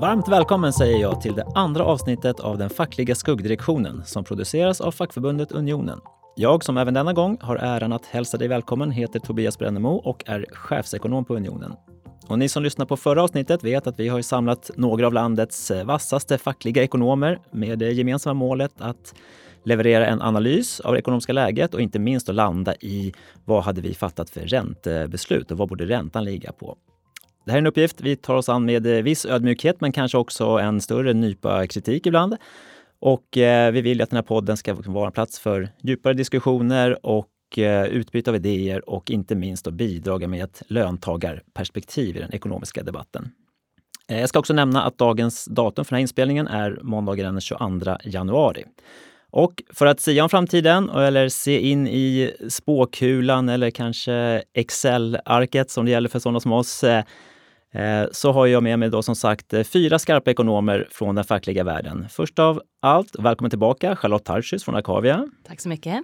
Varmt välkommen säger jag till det andra avsnittet av den fackliga skuggdirektionen som produceras av fackförbundet Unionen. Jag som även denna gång har äran att hälsa dig välkommen heter Tobias Brännemo och är chefsekonom på Unionen. Och ni som lyssnade på förra avsnittet vet att vi har samlat några av landets vassaste fackliga ekonomer med det gemensamma målet att leverera en analys av det ekonomiska läget och inte minst att landa i vad hade vi fattat för räntebeslut och vad borde räntan ligga på? Det här är en uppgift vi tar oss an med eh, viss ödmjukhet men kanske också en större nypa kritik ibland. Och eh, vi vill att den här podden ska vara en plats för djupare diskussioner och eh, utbyte av idéer och inte minst att bidra med ett löntagarperspektiv i den ekonomiska debatten. Eh, jag ska också nämna att dagens datum för den här inspelningen är måndagen den 22 januari. Och för att sia om framtiden eller se in i spåkulan eller kanske Excel-arket som det gäller för sådana som oss eh, så har jag med mig då som sagt eh, fyra skarpa ekonomer från den fackliga världen. Först av allt, välkommen tillbaka Charlotte Tarschys från Akavia. Tack så mycket.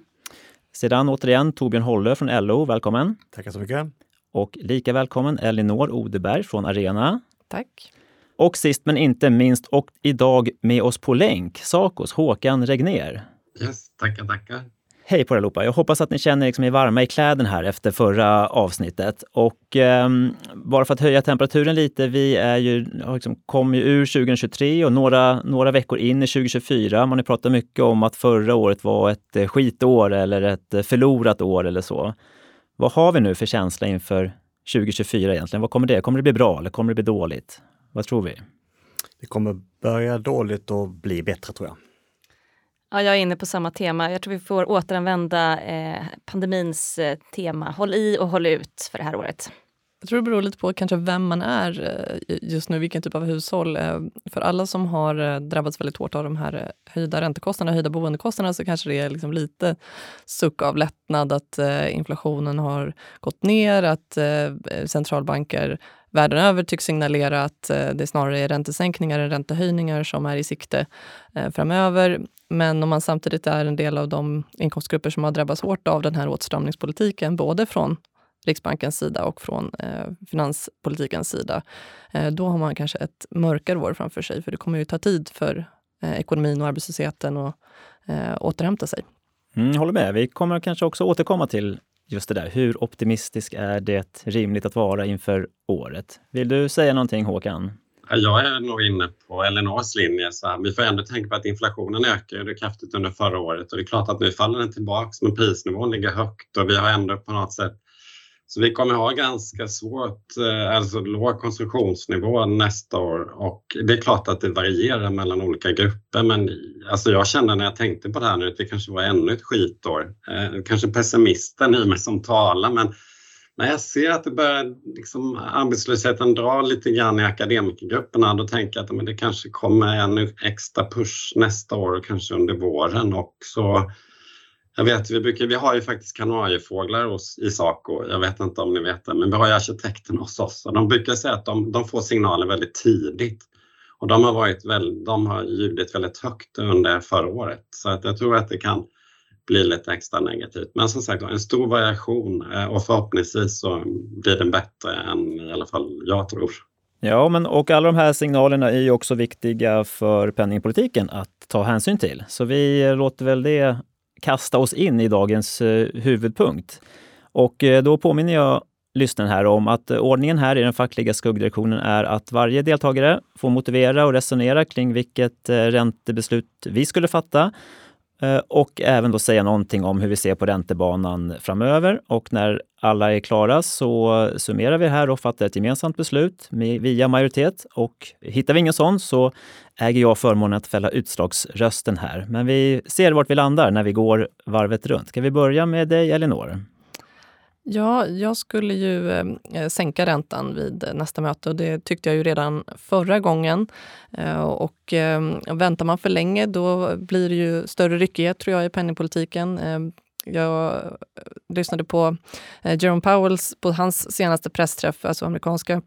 Sedan återigen Torbjörn Holle från LO, välkommen. Tackar så mycket. Och lika välkommen Elinor Odeberg från Arena. Tack. Och sist men inte minst, och idag med oss på länk, Sacos Håkan Regner. Yes, tackar, tackar. Hej på er allihopa! Jag hoppas att ni känner liksom er varma i kläden här efter förra avsnittet. Och eh, bara för att höja temperaturen lite, vi är ju, liksom, kom ju ur 2023 och några, några veckor in i 2024. Man har pratat mycket om att förra året var ett eh, skitår eller ett eh, förlorat år eller så. Vad har vi nu för känsla inför 2024 egentligen? Vad kommer det? Kommer det bli bra eller kommer det bli dåligt? Vad tror vi? Det kommer börja dåligt och bli bättre tror jag. Ja, jag är inne på samma tema. Jag tror vi får återanvända eh, pandemins eh, tema. Håll i och håll ut för det här året. Jag tror det beror lite på kanske vem man är eh, just nu, vilken typ av hushåll. Eh, för alla som har eh, drabbats väldigt hårt av de här höjda räntekostnaderna, höjda boendekostnaderna, så kanske det är liksom lite suck av lättnad att inflationen har gått ner, att centralbanker världen över tycks signalera att det snarare är räntesänkningar än räntehöjningar som är i sikte framöver. Men om man samtidigt är en del av de inkomstgrupper som har drabbats hårt av den här åtstramningspolitiken, både från Riksbankens sida och från eh, finanspolitikens sida, eh, då har man kanske ett mörkare år framför sig. För det kommer ju ta tid för eh, ekonomin och arbetslösheten att eh, återhämta sig. Mm, håller med. Vi kommer kanske också återkomma till just det där. Hur optimistisk är det rimligt att vara inför året? Vill du säga någonting Håkan? Jag är nog inne på Elinors linje. Så här, vi får ändå tänka på att inflationen ökade kraftigt under förra året och det är klart att nu faller den tillbaks men prisnivån ligger högt och vi har ändå på något sätt så vi kommer ha ganska svårt, eh, alltså låg konsumtionsnivå nästa år och det är klart att det varierar mellan olika grupper men alltså jag kände när jag tänkte på det här nu att det kanske var ännu ett skitår. Eh, kanske pessimisten i mig som talar men när jag ser att det börjar, liksom, arbetslösheten dra lite grann i akademikergrupperna då tänker jag att men det kanske kommer en extra push nästa år och kanske under våren också jag vet, vi, brukar, vi har ju faktiskt kanariefåglar hos, i Saco. Jag vet inte om ni vet det, men vi har ju arkitekterna hos oss och de brukar säga att de, de får signaler väldigt tidigt. Och de har, varit väl, de har ljudit väldigt högt under förra året så att jag tror att det kan bli lite extra negativt. Men som sagt en stor variation eh, och förhoppningsvis så blir den bättre än i alla fall jag tror. Ja, men och alla de här signalerna är ju också viktiga för penningpolitiken att ta hänsyn till. Så vi låter väl det kasta oss in i dagens eh, huvudpunkt. Och eh, då påminner jag lyssnaren här om att eh, ordningen här i den fackliga skuggdirektionen är att varje deltagare får motivera och resonera kring vilket räntebeslut vi skulle fatta Eh, och även då säga någonting om hur vi ser på räntebanan framöver. Och när alla är klara så summerar vi här och fattar ett gemensamt beslut via majoritet. Och hittar vi ingen sån så äger jag förmånen att fälla utslagsrösten här. Men vi ser vart vi landar när vi går varvet runt. Ska vi börja med dig, Elinor? Ja, jag skulle ju eh, sänka räntan vid nästa möte och det tyckte jag ju redan förra gången. Eh, och eh, väntar man för länge då blir det ju större ryckighet tror jag i penningpolitiken. Eh, jag eh, lyssnade på eh, Jerome Powells, på hans senaste pressträff, alltså amerikanska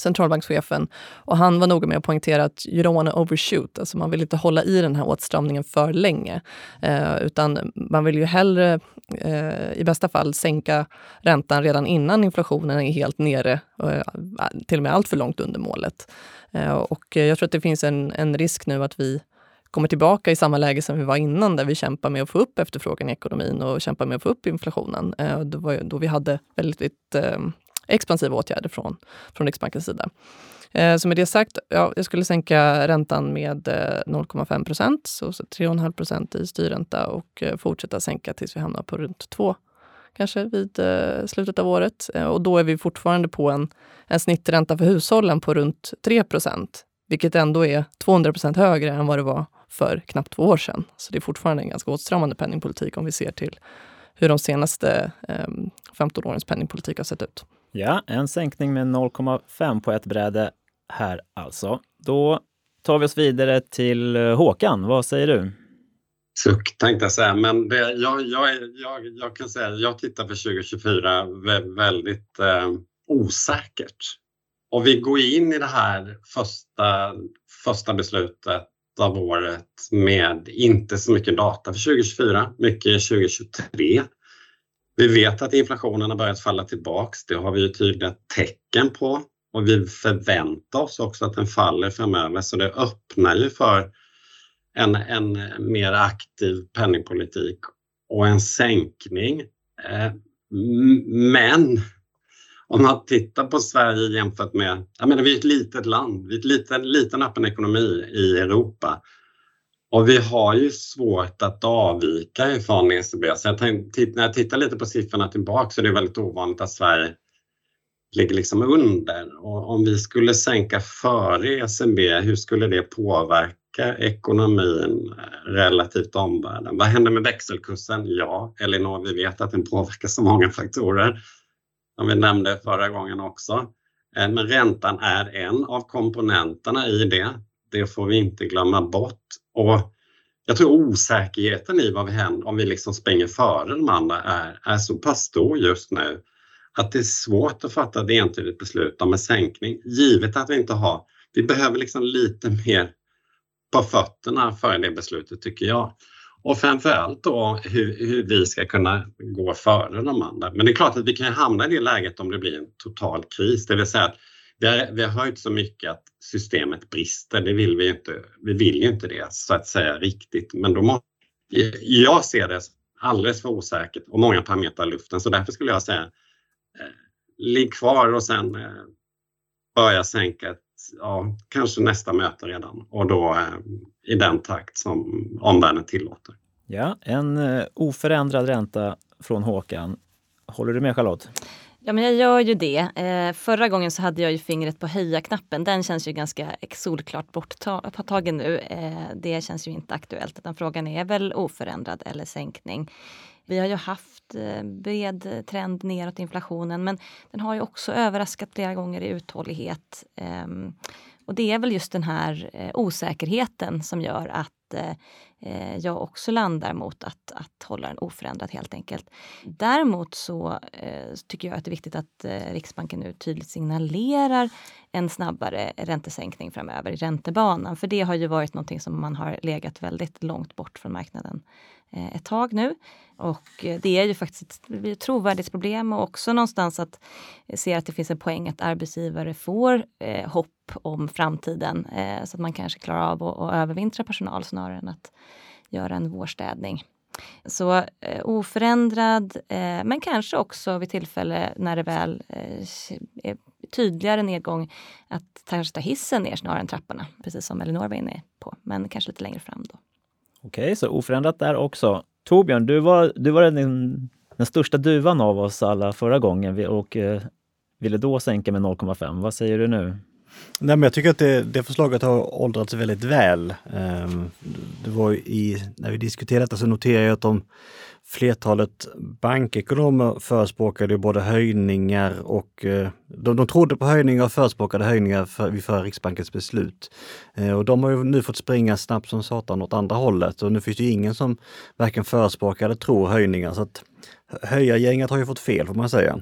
centralbankschefen. Och han var noga med att poängtera att you don't want to overshoot. Alltså man vill inte hålla i den här åtstramningen för länge. Eh, utan man vill ju hellre eh, i bästa fall sänka räntan redan innan inflationen är helt nere, eh, till och med allt för långt under målet. Eh, och jag tror att det finns en, en risk nu att vi kommer tillbaka i samma läge som vi var innan där vi kämpar med att få upp efterfrågan i ekonomin och kämpar med att få upp inflationen. Eh, då, var, då vi hade väldigt eh, expansiva åtgärder från, från Riksbankens sida. Eh, så med det sagt, ja, jag skulle sänka räntan med eh, 0,5 procent, så 3,5 procent i styrränta och eh, fortsätta sänka tills vi hamnar på runt 2 kanske vid eh, slutet av året. Och då är vi fortfarande på en, en snittränta för hushållen på runt 3 procent, vilket ändå är 200 procent högre än vad det var för knappt två år sedan. Så det är fortfarande en ganska åtstramande penningpolitik om vi ser till hur de senaste eh, 15 årens penningpolitik har sett ut. Ja, en sänkning med 0,5 på ett bräde här alltså. Då tar vi oss vidare till eh, Håkan. Vad säger du? Suck tänkte jag säga, men det, jag, jag, jag, jag kan säga jag tittar på 2024 väldigt eh, osäkert. Och vi går in i det här första, första beslutet av året med inte så mycket data för 2024, mycket 2023. Vi vet att inflationen har börjat falla tillbaks. Det har vi ju tydliga tecken på och vi förväntar oss också att den faller framöver så det öppnar ju för en, en mer aktiv penningpolitik och en sänkning. Eh, men om man tittar på Sverige jämfört med, jag menar vi är ett litet land, vi är en liten, liten öppen ekonomi i Europa. Och vi har ju svårt att avvika ifrån ECB. Så jag tänkte, när jag tittar lite på siffrorna tillbaka så är det väldigt ovanligt att Sverige ligger liksom under. Och om vi skulle sänka före ECB, hur skulle det påverka ekonomin relativt omvärlden? Vad händer med växelkursen? Ja, Elinor, vi vet att den påverkar så många faktorer som vi nämnde förra gången också. Eh, men räntan är en av komponenterna i det. Det får vi inte glömma bort. Och jag tror osäkerheten i vad vi händer om vi liksom springer före de andra är, är så pass stor just nu att det är svårt att fatta ett entydigt beslut om en sänkning givet att vi inte har, vi behöver liksom lite mer på fötterna för det beslutet tycker jag. Och framförallt då hur, hur, vi ska kunna gå före de andra. Men det är klart att vi kan hamna i det läget om det blir en total kris, det vill säga att vi har, vi har höjt så mycket att systemet brister. Det vill vi inte. Vi vill ju inte det så att säga riktigt, men då måste, jag ser det alldeles för osäkert och många parametrar i luften så därför skulle jag säga eh, ligg kvar och sen eh, börja sänka ett, ja, kanske nästa möte redan och då eh, i den takt som omvärlden tillåter. Ja, en eh, oförändrad ränta från Håkan. Håller du med Charlotte? Ja, men jag gör ju det. Eh, förra gången så hade jag ju fingret på höja-knappen. Den känns ju ganska solklart borttagen nu. Eh, det känns ju inte aktuellt utan frågan är väl oförändrad eller sänkning. Vi har ju haft eh, bred trend neråt inflationen men den har ju också överraskat flera gånger i uthållighet. Eh, och det är väl just den här eh, osäkerheten som gör att eh, eh, jag också landar mot att, att hålla den oförändrad helt enkelt. Däremot så eh, tycker jag att det är viktigt att eh, Riksbanken nu tydligt signalerar en snabbare räntesänkning framöver i räntebanan. För det har ju varit någonting som man har legat väldigt långt bort från marknaden Eh, ett tag nu. Och eh, det är ju faktiskt ett trovärdighetsproblem och också någonstans att eh, se att det finns en poäng att arbetsgivare får eh, hopp om framtiden eh, så att man kanske klarar av att, att övervintra personal snarare än att göra en vårstädning. Så eh, oförändrad, eh, men kanske också vid tillfälle när det väl eh, är tydligare nedgång att kanske ta hissen ner snarare än trapporna, precis som Elinor var inne på, men kanske lite längre fram då. Okej, så oförändrat där också. Torbjörn, du var, du var den, den största duvan av oss alla förra gången och eh, ville då sänka med 0,5. Vad säger du nu? Nej, men jag tycker att det, det förslaget har åldrats väldigt väl. Ehm, det var i, när vi diskuterade detta så noterade jag att de flertalet bankekonomer förespråkade både höjningar och eh, de, de trodde på höjningar och förespråkade höjningar för, vid förra Riksbankens beslut. Eh, och de har ju nu fått springa snabbt som satan åt andra hållet och nu finns det ingen som varken förespråkar eller tror höjningar. Så att höjargänget har ju fått fel får man säga.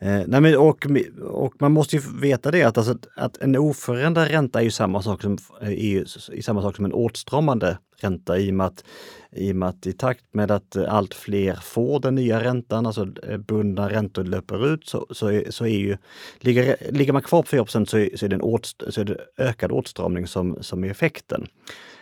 Eh, nej men och, och man måste ju veta det att, alltså, att en oförändrad ränta är ju samma sak som, eh, är, är samma sak som en åtstramande ränta i och, med att, i och med att i takt med att allt fler får den nya räntan, alltså eh, bundna räntor löper ut, så, så, är, så är ju, ligger, ligger man kvar på 4 så är, så är, det en åt, så är det ökad åtstramning som, som är effekten.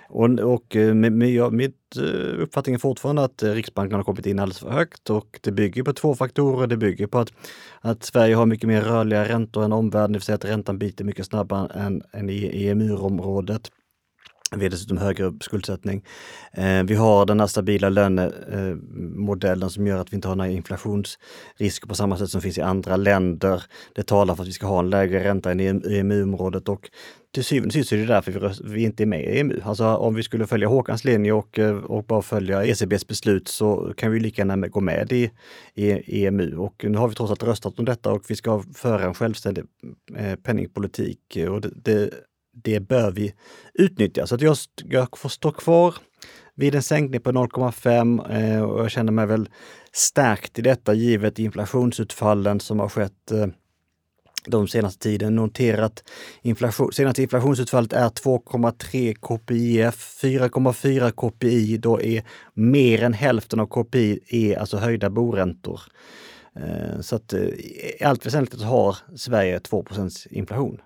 Och, och eh, med, med, mitt eh, uppfattning är fortfarande att eh, Riksbanken har kommit in alldeles för högt och det bygger på två faktorer. Det bygger på att, att Sverige har mycket mer rörliga räntor än omvärlden, det vill säga att räntan biter mycket snabbare än, än i EMU-området. Vi har dessutom högre skuldsättning. Eh, vi har den här stabila lönemodellen som gör att vi inte har några inflationsrisker på samma sätt som finns i andra länder. Det talar för att vi ska ha en lägre ränta än i EMU-området och till syvende och sist är det därför vi, inte är med i EMU. Alltså om vi skulle följa Håkans linje och, eh, och bara följa ECBs beslut så kan vi lika gärna gå med i, i EMU. Och nu har vi trots allt röstat om detta och vi ska föra en självständig eh, penningpolitik. Och det, det det bör vi utnyttja. Så att jag, jag får stå kvar vid en sänkning på 0,5 eh, och jag känner mig väl stärkt i detta givet inflationsutfallen som har skett eh, de senaste tiden. Noterat inflation, senaste inflationsutfallet är 2,3 KPIF, 4,4 KPI, då är mer än hälften av KPI är alltså höjda boräntor. Eh, så att eh, i allt väsentligt har Sverige 2% inflation.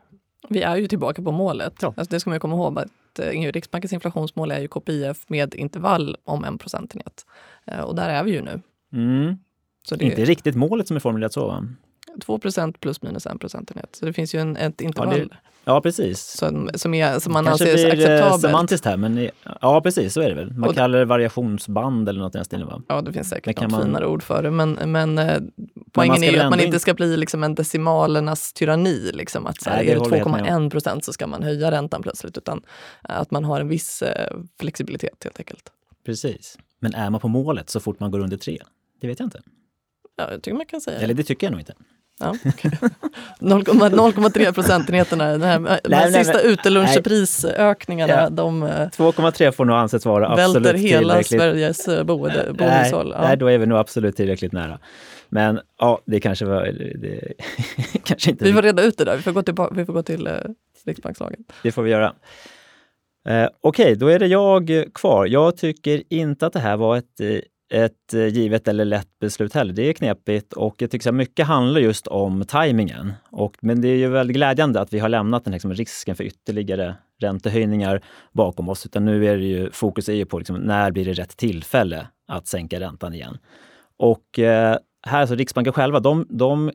Vi är ju tillbaka på målet. Ja. Alltså det ska man komma ihåg. att eh, Riksbankens inflationsmål är ju KPIF med intervall om en procentenhet. Eh, och där är vi ju nu. Mm. Så det Inte riktigt målet som är formulerat så va? 2 plus minus en procentenhet. Så det finns ju en, ett intervall. Ja, Ja, precis. Som, som, är, som man Kanske anser blir acceptabelt. semantiskt här, men ja precis så är det väl. Man och, kallar det variationsband eller något i den stilen va? Ja, det finns säkert något man... finare ord för det. Men, men eh, poängen är ju att man inte ska bli liksom en decimalernas tyranni. Liksom, att så här, Nej, är det 2,1 procent så ska man höja räntan plötsligt. Utan att man har en viss eh, flexibilitet helt enkelt. Precis. Men är man på målet så fort man går under 3? Det vet jag inte. Ja, jag tycker man kan säga Eller det tycker jag nog inte. Ja, okay. 0,3 procentenheterna, de här, nej, de här nej, sista utelunchprisökningarna. Ja. De 2,3 eh, får nog anses vara absolut välter hela tillräckligt. Sveriges eh, boende, boendehushåll. Ja. Nej, då är vi nog absolut tillräckligt nära. Men ja, det kanske var... Det, kanske inte vi får reda ut det där, vi får gå till, vi får gå till eh, Riksbankslagen. Det får vi göra. Eh, Okej, okay, då är det jag kvar. Jag tycker inte att det här var ett eh, ett eh, givet eller lätt beslut heller. Det är knepigt och jag tycker att mycket handlar just om tajmingen. Och, men det är ju väldigt glädjande att vi har lämnat den liksom, risken för ytterligare räntehöjningar bakom oss. Utan nu är det ju, fokus är ju på liksom, när blir det rätt tillfälle att sänka räntan igen. Och eh, här, så Riksbanken själva, de, de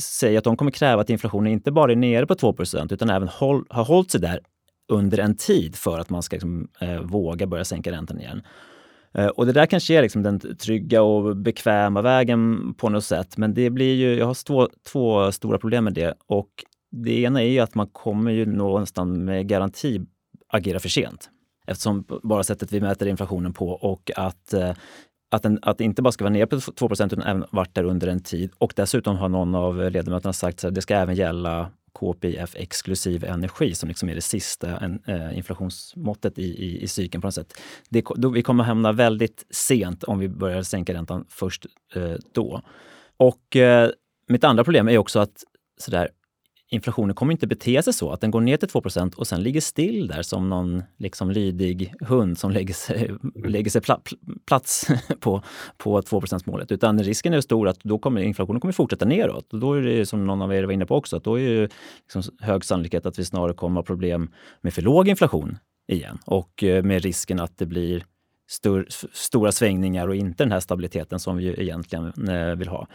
säger att de kommer kräva att inflationen inte bara är nere på 2% utan även håll, har hållit sig där under en tid för att man ska liksom, eh, våga börja sänka räntan igen. Eh, och det där kanske är liksom den trygga och bekväma vägen på något sätt. Men det blir ju, jag har två, två stora problem med det. Och det ena är ju att man kommer ju någonstans med garanti agera för sent. Eftersom bara sättet vi mäter inflationen på och att eh, att, den, att det inte bara ska vara ner på 2 utan även varit där under en tid. Och dessutom har någon av ledamöterna sagt att det ska även gälla KPIF exklusiv energi som liksom är det sista en, eh, inflationsmåttet i, i, i cykeln på något sätt. Det, då, vi kommer hamna väldigt sent om vi börjar sänka räntan först eh, då. Och eh, mitt andra problem är också att sådär, inflationen kommer inte bete sig så att den går ner till 2% och sen ligger still där som någon liksom lydig hund som lägger sig, lägger sig pla, plats på, på 2 målet. Utan risken är stor att då kommer inflationen kommer fortsätta neråt. Och då är det som någon av er var inne på också, att då är det liksom hög sannolikhet att vi snarare kommer ha problem med för låg inflation igen och eh, med risken att det blir stor, stora svängningar och inte den här stabiliteten som vi egentligen eh, vill ha.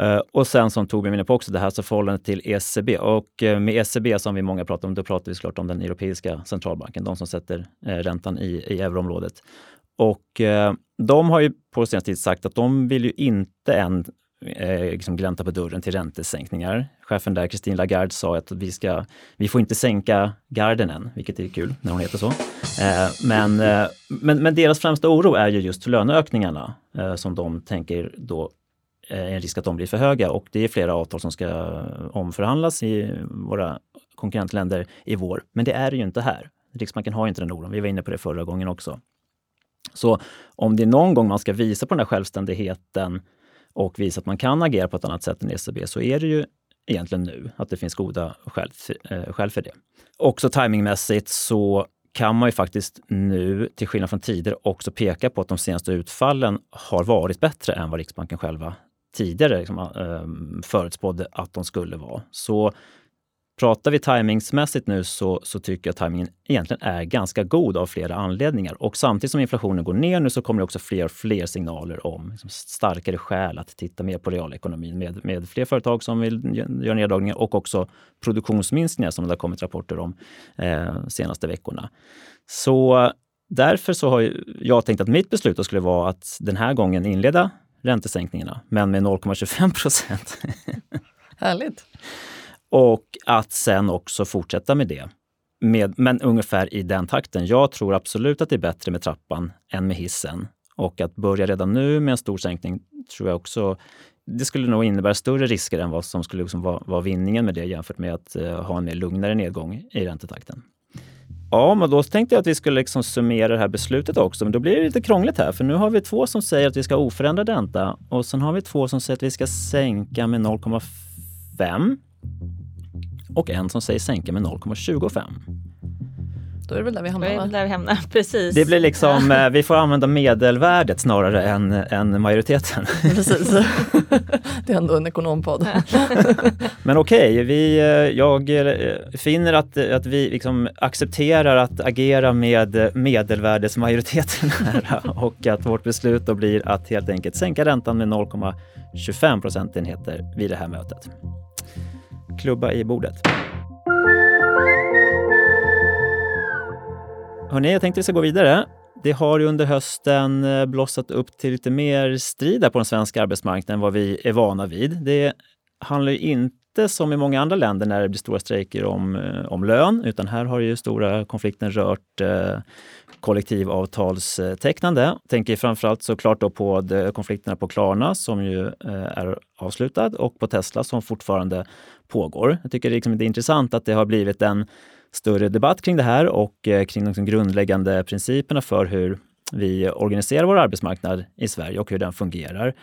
Uh, och sen som Torbjörn var inne på också, det här så förhållandet till ECB. Och uh, med ECB som vi många pratar om, då pratar vi såklart om den europeiska centralbanken, de som sätter uh, räntan i, i euroområdet. Och de har ju på senaste tid sagt att de vill ju inte än liksom glänta på dörren till räntesänkningar. Chefen där, Christine Lagarde, sa att vi, ska, vi får inte sänka garden än, vilket är kul när hon heter så. Men, men, men deras främsta oro är ju just löneökningarna som de tänker då Eh, en risk att de blir för höga och det är flera avtal som ska eh, omförhandlas i våra konkurrentländer i vår. Men det är det ju inte här. Riksbanken har inte den oron. Vi var inne på det förra gången också. Så om det är någon gång man ska visa på den här självständigheten och visa att man kan agera på ett annat sätt än ECB så är det ju egentligen nu, att det finns goda skäl, för, eh, skäl för det. Också timingmässigt så kan man ju faktiskt nu, till skillnad från tidigare, också peka på att de senaste utfallen har varit bättre än vad Riksbanken själva tidigare liksom, äh, förutspådde att de skulle vara. Så pratar vi timingsmässigt nu så, så tycker jag att timingen egentligen är ganska god av flera anledningar. Och samtidigt som inflationen går ner nu så kommer det också fler och fler signaler om liksom, starkare skäl att titta mer på realekonomin med, med fler företag som vill göra neddragningar och också produktionsminskningar som det har kommit rapporter om eh, senaste veckorna. Så därför så har jag tänkt att mitt beslut skulle vara att den här gången inleda räntesänkningarna, men med 0,25 procent. Härligt! Och att sen också fortsätta med det. Med, men ungefär i den takten. Jag tror absolut att det är bättre med trappan än med hissen. Och att börja redan nu med en stor sänkning tror jag också det skulle nog innebära större risker än vad som skulle liksom vara, vara vinningen med det jämfört med att uh, ha en mer lugnare nedgång i räntetakten. Ja, men då tänkte jag att vi skulle liksom summera det här beslutet också. Men då blir det lite krångligt här, för nu har vi två som säger att vi ska ha oförändrad ränta och sen har vi två som säger att vi ska sänka med 0,5 och en som säger sänka med 0,25. Då är det väl där vi hamnar? Då där vi hamnar. Precis. Det blir liksom, eh, vi får använda medelvärdet snarare än, än majoriteten. Precis. Det är ändå en ekonompodd. Men okej, okay, eh, jag eh, finner att, att vi liksom accepterar att agera med medelvärdesmajoriteten här och att vårt beslut då blir att helt enkelt sänka räntan med 0,25 procentenheter vid det här mötet klubba i bordet. Hörrni, jag tänkte vi ska gå vidare. Det har ju under hösten eh, blossat upp till lite mer strid på den svenska arbetsmarknaden än vad vi är vana vid. Det handlar ju inte som i många andra länder när det blir stora strejker om, eh, om lön, utan här har ju stora konflikten rört eh, kollektivavtalstecknande. Tänker framförallt såklart då på konflikterna på Klarna som ju eh, är avslutad och på Tesla som fortfarande pågår. Jag tycker liksom det är intressant att det har blivit en större debatt kring det här och eh, kring de liksom grundläggande principerna för hur vi organiserar vår arbetsmarknad i Sverige och hur den fungerar.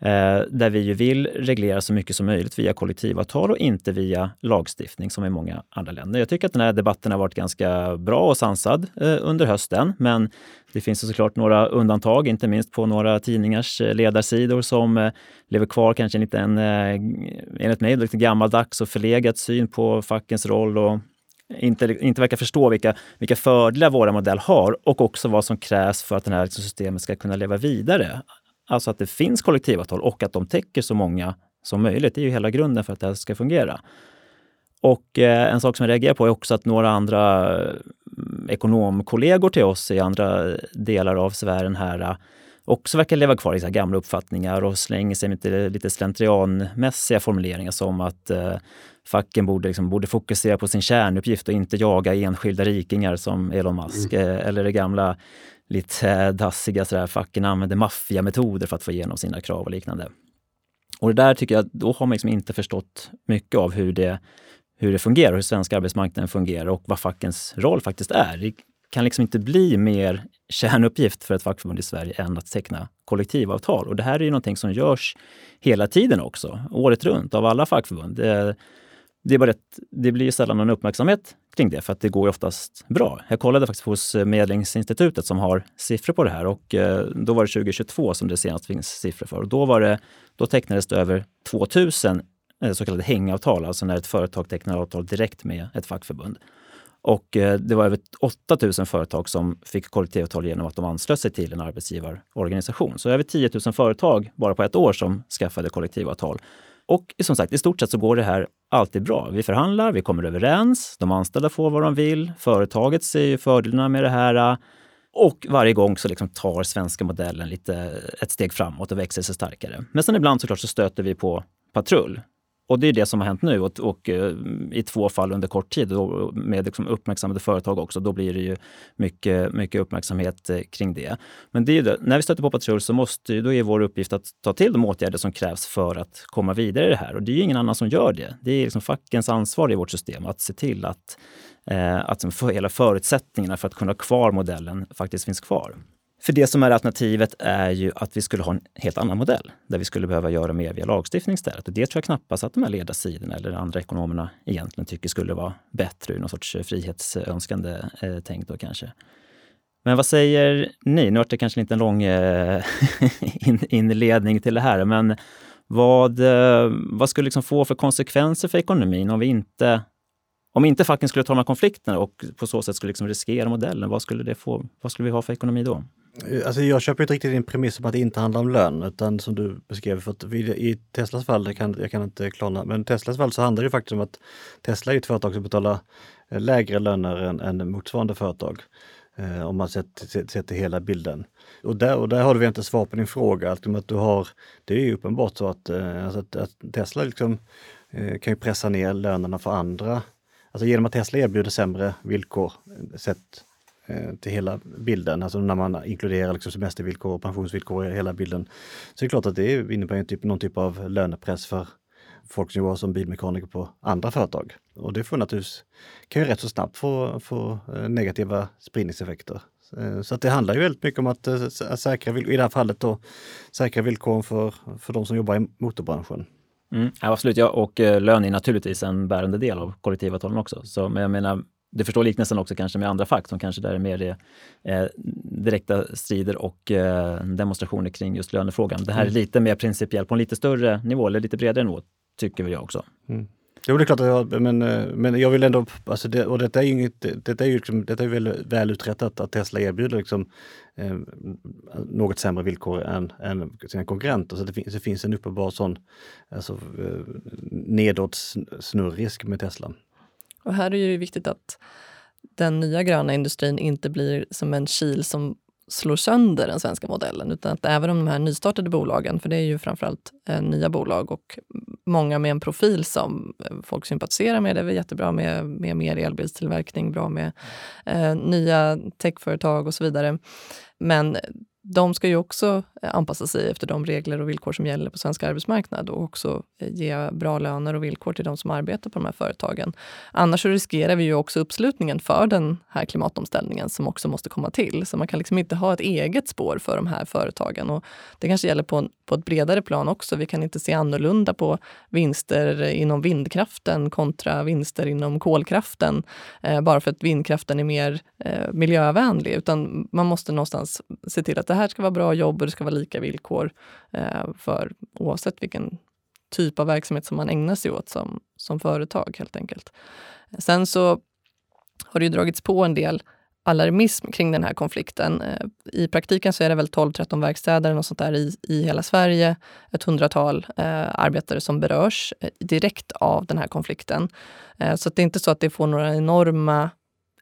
Eh, där vi ju vill reglera så mycket som möjligt via kollektivavtal och inte via lagstiftning som i många andra länder. Jag tycker att den här debatten har varit ganska bra och sansad eh, under hösten, men det finns såklart några undantag, inte minst på några tidningars ledarsidor som lever kvar kanske en liten, enligt mig, lite gammaldags och förlegad syn på fackens roll och inte, inte verkar förstå vilka, vilka fördelar våra modell har och också vad som krävs för att det här liksom systemet ska kunna leva vidare. Alltså att det finns kollektivavtal och att de täcker så många som möjligt. Det är ju hela grunden för att det här ska fungera. Och eh, en sak som jag reagerar på är också att några andra mm, ekonomkollegor till oss i andra delar av sfären här också verkar leva kvar i så gamla uppfattningar och slänger sig med lite slentrianmässiga formuleringar som att eh, facken borde, liksom, borde fokusera på sin kärnuppgift och inte jaga enskilda rikingar som Elon Musk. Mm. Eh, eller det gamla lite dassiga sådär, facken använder maffiametoder för att få igenom sina krav och liknande. Och det där tycker jag, då har man liksom inte förstått mycket av hur det, hur det fungerar, hur svenska arbetsmarknaden fungerar och vad fackens roll faktiskt är. Det kan liksom inte bli mer kärnuppgift för ett fackförbund i Sverige än att teckna kollektivavtal. Och det här är ju någonting som görs hela tiden också, året runt, av alla fackförbund. Det, det, är bara ett, det blir ju sällan någon uppmärksamhet kring det, för att det går ju oftast bra. Jag kollade faktiskt hos Medlingsinstitutet som har siffror på det här och eh, då var det 2022 som det senast finns siffror för. Och då, var det, då tecknades det över 2000 eh, så kallade hängavtal, alltså när ett företag tecknar avtal direkt med ett fackförbund. Och eh, det var över 8000 företag som fick kollektivavtal genom att de anslöt sig till en arbetsgivarorganisation. Så över 10 000 företag bara på ett år som skaffade kollektivavtal. Och som sagt, i stort sett så går det här alltid bra. Vi förhandlar, vi kommer överens, de anställda får vad de vill, företaget ser fördelarna med det här och varje gång så liksom tar svenska modellen lite ett steg framåt och växer sig starkare. Men sen ibland såklart så stöter vi på patrull. Och det är det som har hänt nu och, och eh, i två fall under kort tid med liksom uppmärksammade företag också. Då blir det ju mycket, mycket uppmärksamhet eh, kring det. Men det är det, när vi stöter på patrull så måste, då är vår uppgift att ta till de åtgärder som krävs för att komma vidare i det här. Och det är ju ingen annan som gör det. Det är liksom fackens ansvar i vårt system att se till att, uh, att liksom för, hela förutsättningarna för att kunna ha kvar modellen faktiskt finns kvar. För det som är alternativet är ju att vi skulle ha en helt annan modell där vi skulle behöva göra mer via lagstiftning istället. Och det tror jag knappast att de här ledarsidorna eller andra ekonomerna egentligen tycker skulle vara bättre ur någon sorts eh, frihetsönskande eh, tänk då kanske. Men vad säger ni? Nu vart det kanske inte en lång eh, inledning till det här, men vad, eh, vad skulle liksom få för konsekvenser för ekonomin om vi inte om inte facken skulle ta de här konflikterna och på så sätt skulle liksom riskera modellen, vad skulle, det få, vad skulle vi ha för ekonomi då? Alltså jag köper inte riktigt din premiss om att det inte handlar om lön, utan som du beskrev, för att i Teslas fall, jag kan, jag kan inte klarna, men i Teslas fall så handlar det faktiskt om att Tesla är ett företag som betalar eh, lägre löner än, än motsvarande företag. Eh, om man sätter, till hela bilden. Och där, och där har du inte svar på din fråga. Att, att du har, det är ju uppenbart så att, eh, alltså att, att Tesla liksom, eh, kan ju pressa ner lönerna för andra. Alltså genom att Tesla erbjuder sämre villkor sett eh, till hela bilden, alltså när man inkluderar liksom semestervillkor och pensionsvillkor i hela bilden. Så det är klart att det innebär en typ, någon typ av lönepress för folk som jobbar som bilmekaniker på andra företag. Och det får naturligtvis, kan ju rätt så snabbt få, få eh, negativa spridningseffekter. Eh, så att det handlar ju väldigt mycket om att eh, säkra, i det här fallet då, säkra villkoren för, för de som jobbar i motorbranschen. Mm, absolut, ja, och lön är naturligtvis en bärande del av kollektivavtalen också. Så, men jag menar, du förstår liknelsen också kanske med andra fack som kanske där är mer eh, direkta strider och eh, demonstrationer kring just lönefrågan. Det här är mm. lite mer principiellt på en lite större nivå eller lite bredare nivå, tycker jag också. Mm. Jo, det är klart att jag, men, eh, men jag vill ändå, alltså det, och detta är ju inget, detta är ju liksom, detta är väl, väl uträttat att Tesla erbjuder liksom, eh, något sämre villkor än, än sina konkurrenter. Så det, finns, det finns en uppenbar sån alltså, eh, nedåt snurrisk med Tesla. Och här är det ju viktigt att den nya gröna industrin inte blir som en kil som slår sönder den svenska modellen. Utan att även om de här nystartade bolagen, för det är ju framförallt eh, nya bolag och många med en profil som eh, folk sympatiserar med. Det är väl jättebra med, med mer elbilstillverkning, bra med eh, nya techföretag och så vidare. Men de ska ju också eh, anpassa sig efter de regler och villkor som gäller på svensk arbetsmarknad och också eh, ge bra löner och villkor till de som arbetar på de här företagen. Annars riskerar vi ju också uppslutningen för den här klimatomställningen som också måste komma till. Så man kan liksom inte ha ett eget spår för de här företagen. Och det kanske gäller på, på ett bredare plan också. Vi kan inte se annorlunda på vinster inom vindkraften kontra vinster inom kolkraften eh, bara för att vindkraften är mer eh, miljövänlig. Utan man måste någonstans se till att det här ska vara bra jobb och det ska vara lika villkor eh, för oavsett vilken typ av verksamhet som man ägnar sig åt som, som företag helt enkelt. Sen så har det ju dragits på en del alarmism kring den här konflikten. Eh, I praktiken så är det väl 12-13 verkstäder och sånt där i, i hela Sverige. Ett hundratal eh, arbetare som berörs eh, direkt av den här konflikten. Eh, så det är inte så att det får några enorma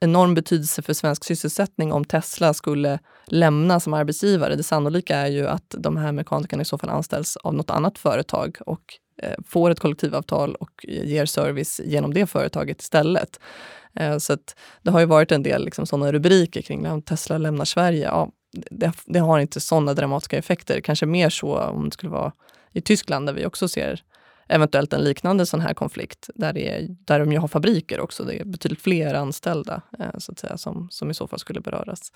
enorm betydelse för svensk sysselsättning om Tesla skulle lämna som arbetsgivare. Det sannolika är ju att de här mekanikerna i så fall anställs av något annat företag och eh, får ett kollektivavtal och eh, ger service genom det företaget istället. Eh, så det har ju varit en del liksom, sådana rubriker kring att Tesla lämnar Sverige. Ja, det, det har inte sådana dramatiska effekter. Kanske mer så om det skulle vara i Tyskland där vi också ser eventuellt en liknande sån här konflikt där, det är, där de ju har fabriker också. Det är betydligt fler anställda eh, så att säga, som, som i så fall skulle beröras.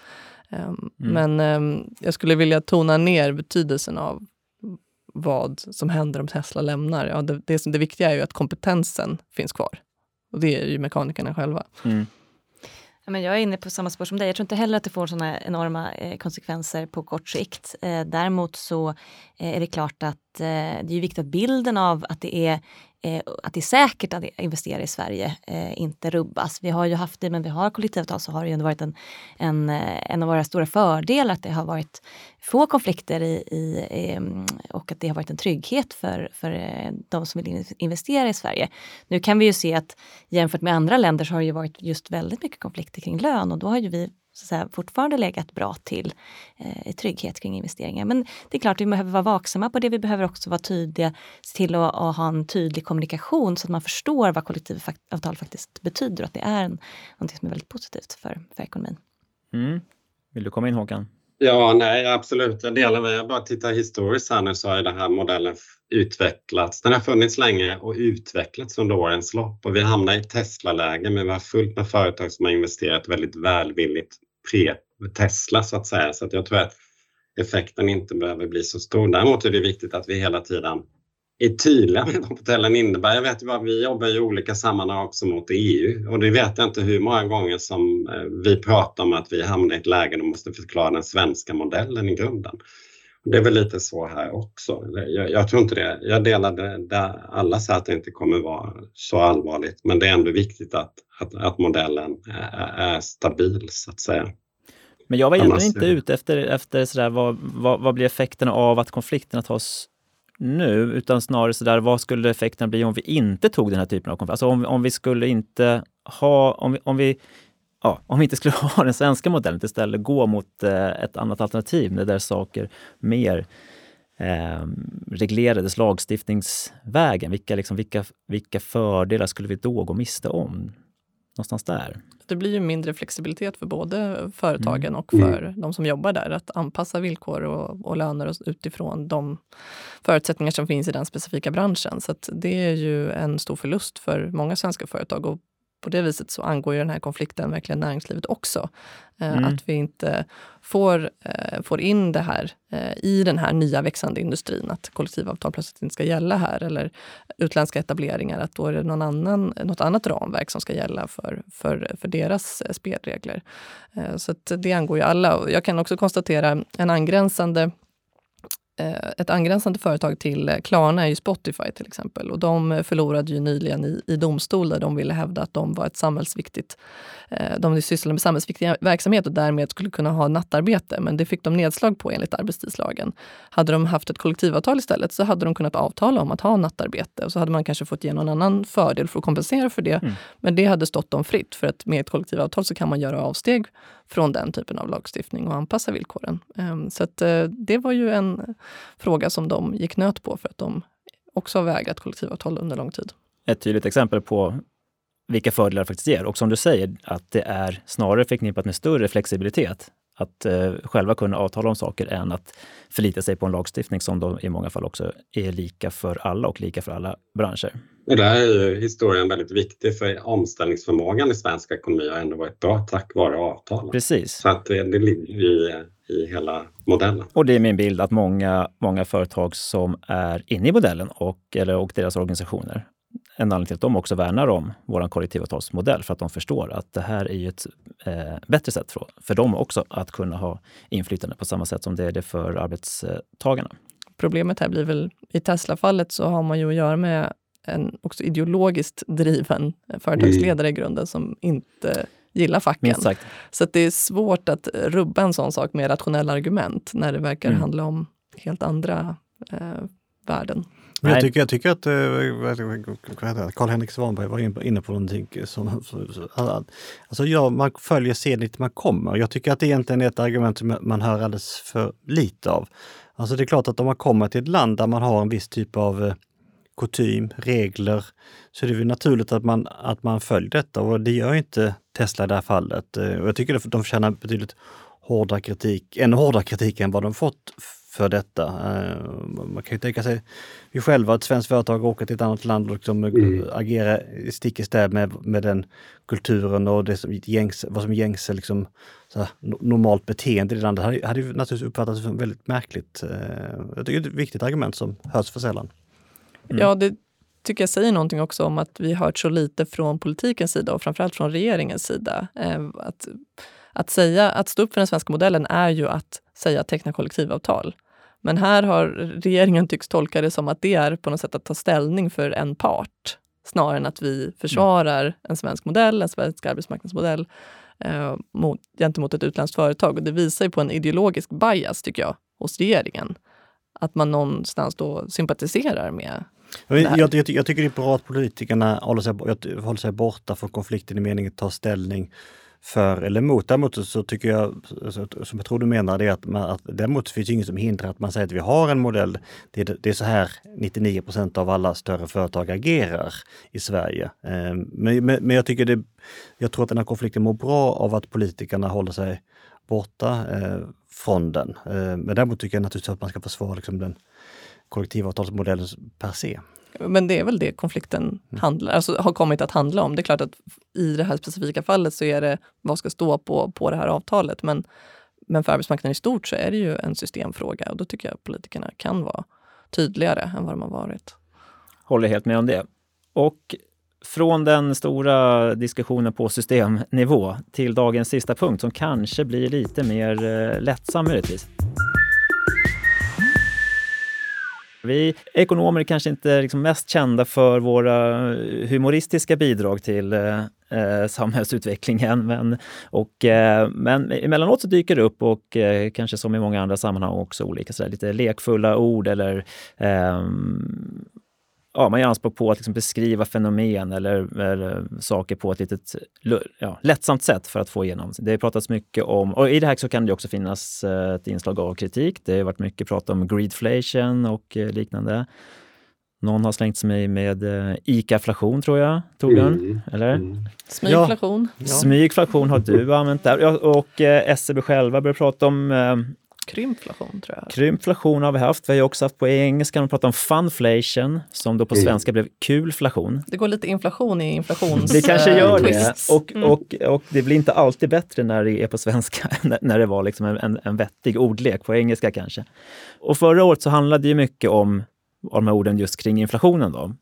Um, mm. Men um, jag skulle vilja tona ner betydelsen av vad som händer om Tesla lämnar. Ja, det, det, det viktiga är ju att kompetensen finns kvar. Och det är ju mekanikerna själva. Mm. Ja, men jag är inne på samma spår som dig. Jag tror inte heller att det får sådana enorma eh, konsekvenser på kort sikt. Eh, däremot så eh, är det klart att eh, det är viktigt att bilden av att det är eh, att det är säkert att investera i Sverige eh, inte rubbas. Vi har ju haft det, men vi har kollektivavtal så har det ju ändå varit en, en, eh, en av våra stora fördelar att det har varit få konflikter i, i, i och att det har varit en trygghet för, för eh, de som vill investera i Sverige. Nu kan vi ju se att jämfört med andra länder så har det ju varit just väldigt mycket konflikter kring lön och då har ju vi så säga, fortfarande legat bra till eh, trygghet kring investeringar. Men det är klart, vi behöver vara vaksamma på det. Vi behöver också vara tydliga, se till att, att ha en tydlig kommunikation så att man förstår vad kollektivavtal faktiskt betyder och att det är en, något som är väldigt positivt för, för ekonomin. Mm. Vill du komma in Håkan? Ja, nej absolut. Jag delar med. Jag bara tittar historiskt här nu så har den här modellen utvecklats. Den har funnits länge och utvecklats under årens lopp och vi hamnar i Tesla-läge men vi har fullt med företag som har investerat väldigt välvilligt pre-Tesla så att säga. Så att jag tror att effekten inte behöver bli så stor. Däremot är det viktigt att vi hela tiden är tydliga med vad modellen innebär. Jag vet ju vad vi jobbar i olika sammanhang också mot EU och det vet jag inte hur många gånger som eh, vi pratar om att vi hamnar i ett läge där vi måste förklara den svenska modellen i grunden. Det är väl lite så här också. Jag, jag tror inte det. Jag delar det, det alla säger att det inte kommer vara så allvarligt, men det är ändå viktigt att, att, att modellen är, är stabil så att säga. Men jag var egentligen inte ute efter, efter sådär, vad, vad, vad blir effekterna av att konflikterna tas nu, utan snarare sådär, vad skulle effekterna bli om vi inte tog den här typen av konflikt? Alltså om, om vi skulle inte ha, om vi, om vi ja, om vi inte skulle ha den svenska modellen, istället gå mot eh, ett annat alternativ där saker mer eh, reglerades lagstiftningsvägen. Vilka, liksom, vilka, vilka fördelar skulle vi då gå miste om? Någonstans där. Det blir ju mindre flexibilitet för både företagen mm. och för mm. de som jobbar där att anpassa villkor och, och löner utifrån de förutsättningar som finns i den specifika branschen. Så det är ju en stor förlust för många svenska företag och på det viset så angår ju den här konflikten verkligen näringslivet också. Eh, mm. Att vi inte får, eh, får in det här eh, i den här nya växande industrin, att kollektivavtal plötsligt inte ska gälla här eller utländska etableringar, att då är det någon annan, något annat ramverk som ska gälla för, för, för deras spelregler. Så det angår ju alla. Jag kan också konstatera en angränsande ett angränsande företag till Klarna är ju Spotify till exempel. Och de förlorade ju nyligen i, i domstol där de ville hävda att de var ett samhällsviktigt Eh, de sysslade med samhällsviktig verksamhet och därmed skulle kunna ha nattarbete. Men det fick de nedslag på enligt arbetstidslagen. Hade de haft ett kollektivavtal istället så hade de kunnat avtala om att ha nattarbete. Och så hade man kanske fått ge någon annan fördel för att kompensera för det. Mm. Men det hade stått dem fritt för att med ett kollektivavtal så kan man göra avsteg från den typen av lagstiftning och anpassa villkoren. Ehm, så att eh, det var ju en fråga som de gick nöt på för att de också har vägrat kollektivavtal under lång tid. Ett tydligt exempel på vilka fördelar det faktiskt ger. Och som du säger, att det är snarare förknippat med större flexibilitet att eh, själva kunna avtala om saker än att förlita sig på en lagstiftning som då i många fall också är lika för alla och lika för alla branscher. Och där är ju historien väldigt viktig för omställningsförmågan i svensk ekonomi har ändå varit bra tack vare avtalen. Precis. Så att det, det ligger i, i hela modellen. Och det är min bild att många, många företag som är inne i modellen och, eller, och deras organisationer en anledning till att de också värnar om vår kollektivavtalsmodell, för att de förstår att det här är ett eh, bättre sätt för, för dem också att kunna ha inflytande på samma sätt som det är det för arbetstagarna. Problemet här blir väl, i Tesla-fallet så har man ju att göra med en också ideologiskt driven företagsledare mm. i grunden som inte gillar facken. Så det är svårt att rubba en sån sak med rationella argument när det verkar mm. handla om helt andra eh, värden. Men jag, tycker, jag tycker att Karl-Henrik Svanberg var inne på någonting som... Alltså ja, man följer seden dit man kommer. Jag tycker att det egentligen är ett argument som man hör alldeles för lite av. Alltså det är klart att om man kommer till ett land där man har en viss typ av eh, kutym, regler, så är det väl naturligt att man, att man följer detta och det gör inte Tesla i det här fallet. Och jag tycker att de förtjänar betydligt hårdare kritik, ännu hårdare kritik än vad de fått för detta. Eh, man kan ju tänka sig, vi själva, ett svenskt företag, åker till ett annat land och liksom mm. agerar stick i stäv med, med den kulturen och det som gängs, vad som är gängse liksom, här, normalt beteende i det landet. Det hade, hade ju naturligtvis uppfattats som väldigt märkligt. Eh, jag tycker det är ett viktigt argument som hörs för sällan. Mm. Ja, det tycker jag säger någonting också om att vi hört så lite från politikens sida och framförallt från regeringens sida. Eh, att, att, säga, att stå upp för den svenska modellen är ju att säga teckna kollektivavtal. Men här har regeringen tycks tolka det som att det är på något sätt att ta ställning för en part snarare än att vi försvarar en svensk modell, en svensk arbetsmarknadsmodell eh, mot, gentemot ett utländskt företag. Och det visar ju på en ideologisk bias, tycker jag, hos regeringen. Att man någonstans då sympatiserar med jag, jag, jag, jag, tycker det är bra att politikerna håller sig, håller sig borta från konflikten i meningen att ta ställning för eller emot. Däremot så tycker jag, alltså, som jag tror du menar, det är att, man, att däremot finns inget som hindrar att man säger att vi har en modell. Det är, det är så här 99 procent av alla större företag agerar i Sverige. Ehm, men, men, men, jag tycker det, jag tror att den här konflikten mår bra av att politikerna håller sig borta eh, från den. Ehm, men däremot tycker jag naturligtvis att man ska försvara liksom den kollektivavtalsmodellen per se. Men det är väl det konflikten handlar, alltså, har kommit att handla om. Det är klart att i det här specifika fallet så är det vad ska stå på, på det här avtalet. Men, men för arbetsmarknaden i stort så är det ju en systemfråga och då tycker jag att politikerna kan vara tydligare än vad de har varit. Håller helt med om det. Och från den stora diskussionen på systemnivå till dagens sista punkt som kanske blir lite mer eh, lättsam möjligtvis. Vi ekonomer är kanske inte liksom mest kända för våra eh, humoristiska bidrag till eh, eh, samhällsutvecklingen. Men, och, eh, men emellanåt så dyker det upp och eh, kanske som i många andra sammanhang också olika sådär, lite lekfulla ord eller ehm, ja, man gör anspråk på att liksom beskriva fenomen eller, eller, saker på ett litet ja, lättsamt sätt för att få igenom. Det har pratats mycket om, och i det här så kan det också finnas eh, ett inslag av kritik. Det har varit mycket prat om greedflation och eh, liknande. Någon har slängt sig med eh, ICA-flation tror jag, Torbjörn? Mm. Eller? Mm. Smygflation. Ja. Smygflation har du använt där. Och SCB själva börjar prata om eh, Krympflation tror jag. Krympflation har vi haft. Vi har ju också haft på engelska, man pratar om funflation, som då på mm. svenska blev kulflation. Det går lite inflation i inflations... Det kanske gör det. Och, mm. och, och det blir inte alltid bättre när det är på svenska, när det var liksom en, en vettig ordlek på engelska kanske. Och förra året så handlade det ju mycket om, om de här orden just kring inflationen då.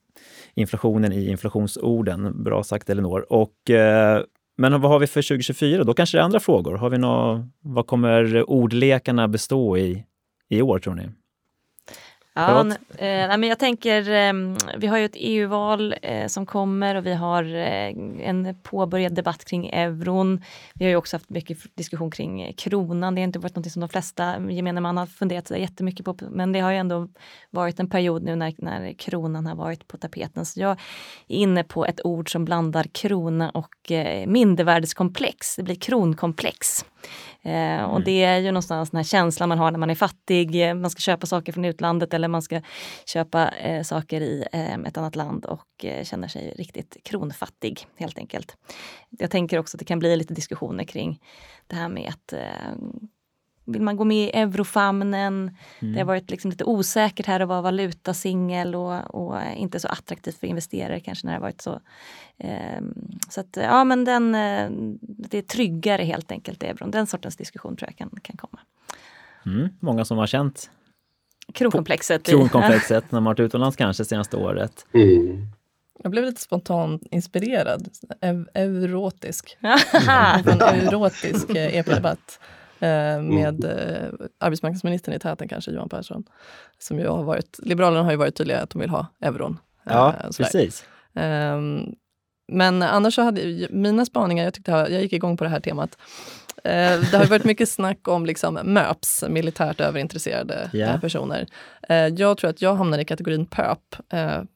Inflationen i inflationsorden. Bra sagt Elinor. Och eh, men vad har vi för 2024? Då kanske det är andra frågor. Har vi nå, vad kommer ordlekarna bestå i i år tror ni? Ja, eh, men jag tänker, eh, vi har ju ett EU-val eh, som kommer och vi har eh, en påbörjad debatt kring euron. Vi har ju också haft mycket diskussion kring kronan. Det har inte varit något som de flesta gemene man har funderat jättemycket på, men det har ju ändå varit en period nu när, när kronan har varit på tapeten. Så jag är inne på ett ord som blandar krona och eh, mindervärdeskomplex. Det blir kronkomplex. Eh, och mm. det är ju någonstans den här känslan man har när man är fattig, eh, man ska köpa saker från utlandet eller man ska köpa eh, saker i eh, ett annat land och eh, känner sig riktigt kronfattig helt enkelt. Jag tänker också att det kan bli lite diskussioner kring det här med att eh, vill man gå med i eurofamnen? Mm. Det har mm. varit liksom lite osäkert här att vara valutasingel och, och, inte så attraktivt för investerare kanske när det har varit så. Um, så att ja men den, eh, det är tryggare helt enkelt euron. Den sortens diskussion tror jag kan, kan komma. Mm. Många som har känt kronkomplexet. Kronkomplexet när man varit utomlands kanske senaste året. Mm. Jag blev lite spontant inspirerad. Eurotisk. en eurotisk eh, EP-debatt. Eh, mm. med mm. arbetsmarknadsministern i täten kanske, Johan Persson. Som ju har varit, Liberalerna har ju varit tydliga att de vill ha euron. Ja, eh, precis. Um, men annars så hade mina spaningar, jag, tyckte jag gick igång på det här temat. det har varit mycket snack om liksom MÖPs, militärt överintresserade yeah. personer. jag tror att jag hamnar i kategorin PÖP,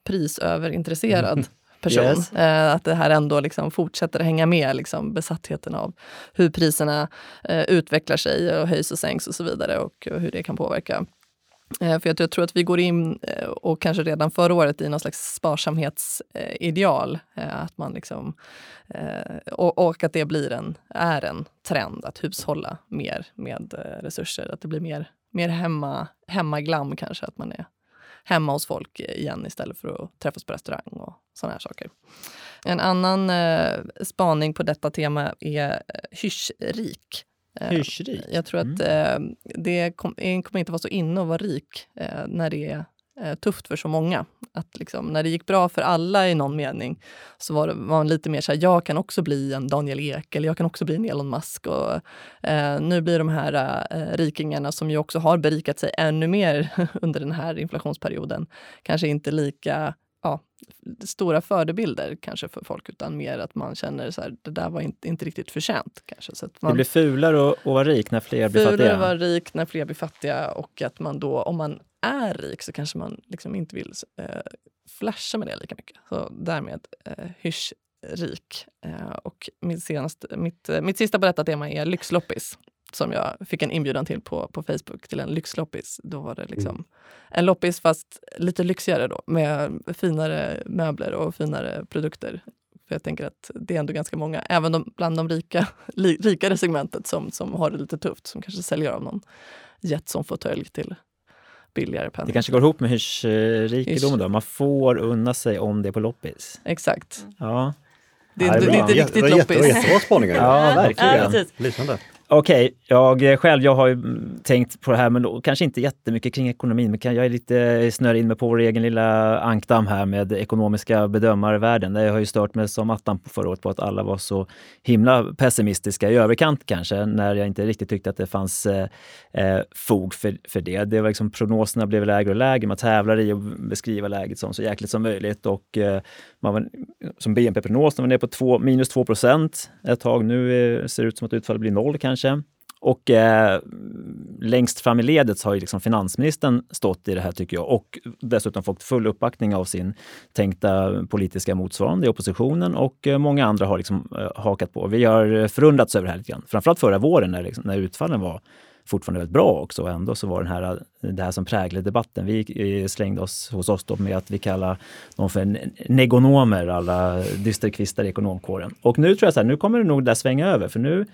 prisöverintresserad. person. Yes. Eh, att det här ändå liksom fortsätter hänga med, liksom, besattheten av hur priserna eh, utvecklar sig och höjs och sänks och så vidare och, och hur det kan påverka. Eh, för jag, jag tror att vi går in, eh, och kanske redan förra året, i någon slags sparsamhetsideal. Eh, att man liksom, och, och, att det blir en, är en trend att hushålla mer med resurser. Att det blir mer, mer hemma, hemmaglam kanske, att man är hemma hos folk igen istället för att träffas på restaurang och sådana här saker. En annan eh, spaning på detta tema är eh, hyschrik. Eh, hyschrik? Jag tror att mm. eh, det kom, kommer inte vara så inne att vara rik när det är Eh, tufft för så många. Att liksom, när det gick bra för alla i någon mening så var, det, var man lite mer så här, jag kan också bli en Daniel Ek eller jag kan också bli en Elon Musk. Och, eh, nu blir de här eh, rikingarna som ju också har berikat sig ännu mer under den här inflationsperioden kanske inte lika ja, stora förebilder kanske för folk utan mer att man känner så här, det där var inte, inte riktigt förtjänt. Kanske. Så att man, det blir fulare att vara rik när fler blir fattiga? Fulare att vara rik när fler blir fattiga och att man då, om man är rik så kanske man liksom inte vill eh, flasha med det lika mycket. Så därmed eh, hysch rik. Eh, och mitt, senaste, mitt, mitt sista på detta tema är lyxloppis som jag fick en inbjudan till på, på Facebook till en lyxloppis. Då var det liksom mm. en loppis fast lite lyxigare då med finare möbler och finare produkter. För jag tänker att det är ändå ganska många, även de, bland de rika, li, rikare segmentet som, som har det lite tufft, som kanske säljer av någon Jetson-fåtölj till billigare penning. Det kanske går ihop med hyrsrikedomen då. Man får unna sig om det är på loppis. Exakt. Ja, Det är Ja, det är inte riktigt jätte- det var loppis. Jättebra spaningar. ja verkligen. Ja. Lysande. Okej, jag själv jag har ju tänkt på det här men då, kanske inte jättemycket kring ekonomin. Men kan, jag är lite snör in mig på vår egen lilla ankdamm här med ekonomiska bedömarvärlden. världen. jag har ju stört mig som attan på förra året på att alla var så himla pessimistiska i överkant kanske när jag inte riktigt tyckte att det fanns eh, eh fog för, för det. det var liksom, prognoserna blev lägre och lägre. Man tävlar i att beskriva läget som så jäkligt som möjligt och eh, man var, som BNP-prognosen var ner på två, minus 2 procent ett tag. Nu eh, ser det ut som att utfallet blir noll kanske. Och eh, längst fram i ledet så har ju liksom finansministern stått i det här tycker jag och dessutom fått full uppbackning av sin tänkta politiska motsvarande i oppositionen och eh, många andra har liksom, eh, hakat på. Vi har eh, förundrats över det här lite grann. Framförallt förra våren när, liksom, när utfallen var fortfarande väldigt bra också och ändå så var den här, eh, det här som präglade debatten. Vi eh, slängde oss hos oss då med att vi kallar dem för negonomer, alla dysterkvistar i ekonomkåren. Och nu tror jag så här, nu kommer det nog där svänga över för nu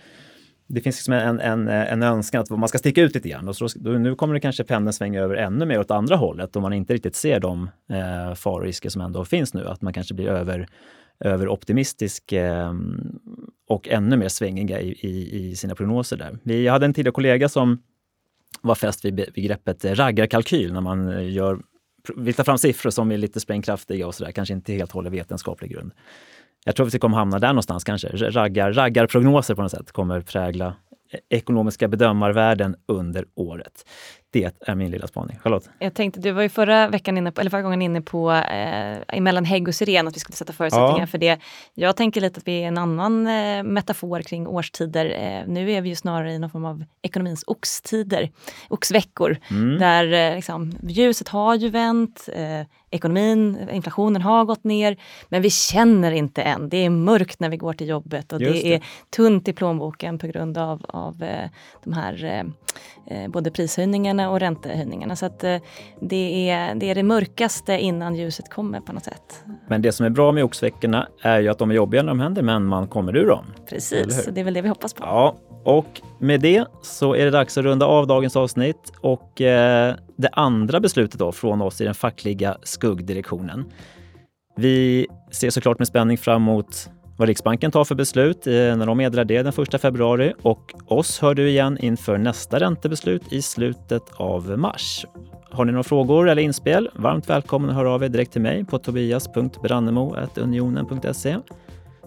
det finns liksom en, en, en önskan att man ska sticka ut lite grann. Och så, då, nu kommer det kanske pendeln svänga över ännu mer åt andra hållet om man inte riktigt ser de eh, farorisker som ändå finns nu. Att man kanske blir över, överoptimistisk eh, och ännu mer svängiga i, i, i sina prognoser där. Vi hade en tidigare kollega som var fäst vid begreppet raggarkalkyl när man eh, gör vi tar fram siffror som är lite sprängkraftiga och sådär, kanske inte helt håller vetenskaplig grund. Jag tror att vi kommer hamna där någonstans kanske. Raggar, raggarprognoser på något sätt kommer prägla ekonomiska bedömarvärden under året. Det är min lilla spaning. Charlotte? Jag tänkte, du var ju förra veckan inne på, eller förra gången inne på eh, mellan hägg och syren, att vi skulle sätta förutsättningar Ja. för det. Jag tänker lite att vi är en annan eh, metafor kring årstider. Eh, nu är vi ju snarare i någon form av ekonomins oxtider, oxveckor, Mm. där eh, liksom, ljuset har ju vänt, eh, ekonomin, inflationen har gått ner, men vi känner inte än. Det är mörkt när vi går till jobbet och det, det. är tunt i plånboken på grund av, av eh, de här eh, eh, både prishöjningarna och räntehöjningarna. Så det är, det är det mörkaste innan ljuset kommer på något sätt. Men det som är bra med oxveckorna är ju att de är jobbiga när de händer, men man kommer ur dem. Precis, det är väl det vi hoppas på. Ja, och med det så är det dags att runda av dagens avsnitt och eh, det andra beslutet då från oss i den fackliga skuggdirektionen. Vi ser såklart med spänning fram emot vad Riksbanken tar för beslut eh, när de meddelar det den 1 februari och oss hör du igen inför nästa räntebeslut i slutet av mars. Har ni några frågor eller inspel? Varmt välkommen att höra av er direkt till mig på tobias.brannemo.unionen.se.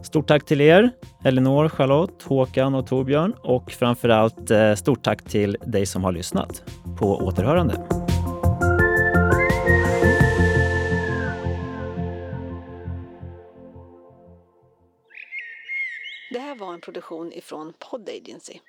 Stort tack till er, Elinor, Charlotte, Håkan och Torbjörn och framförallt eh, stort tack till dig som har lyssnat. På återhörande. Det här var en produktion ifrån Pod Agency.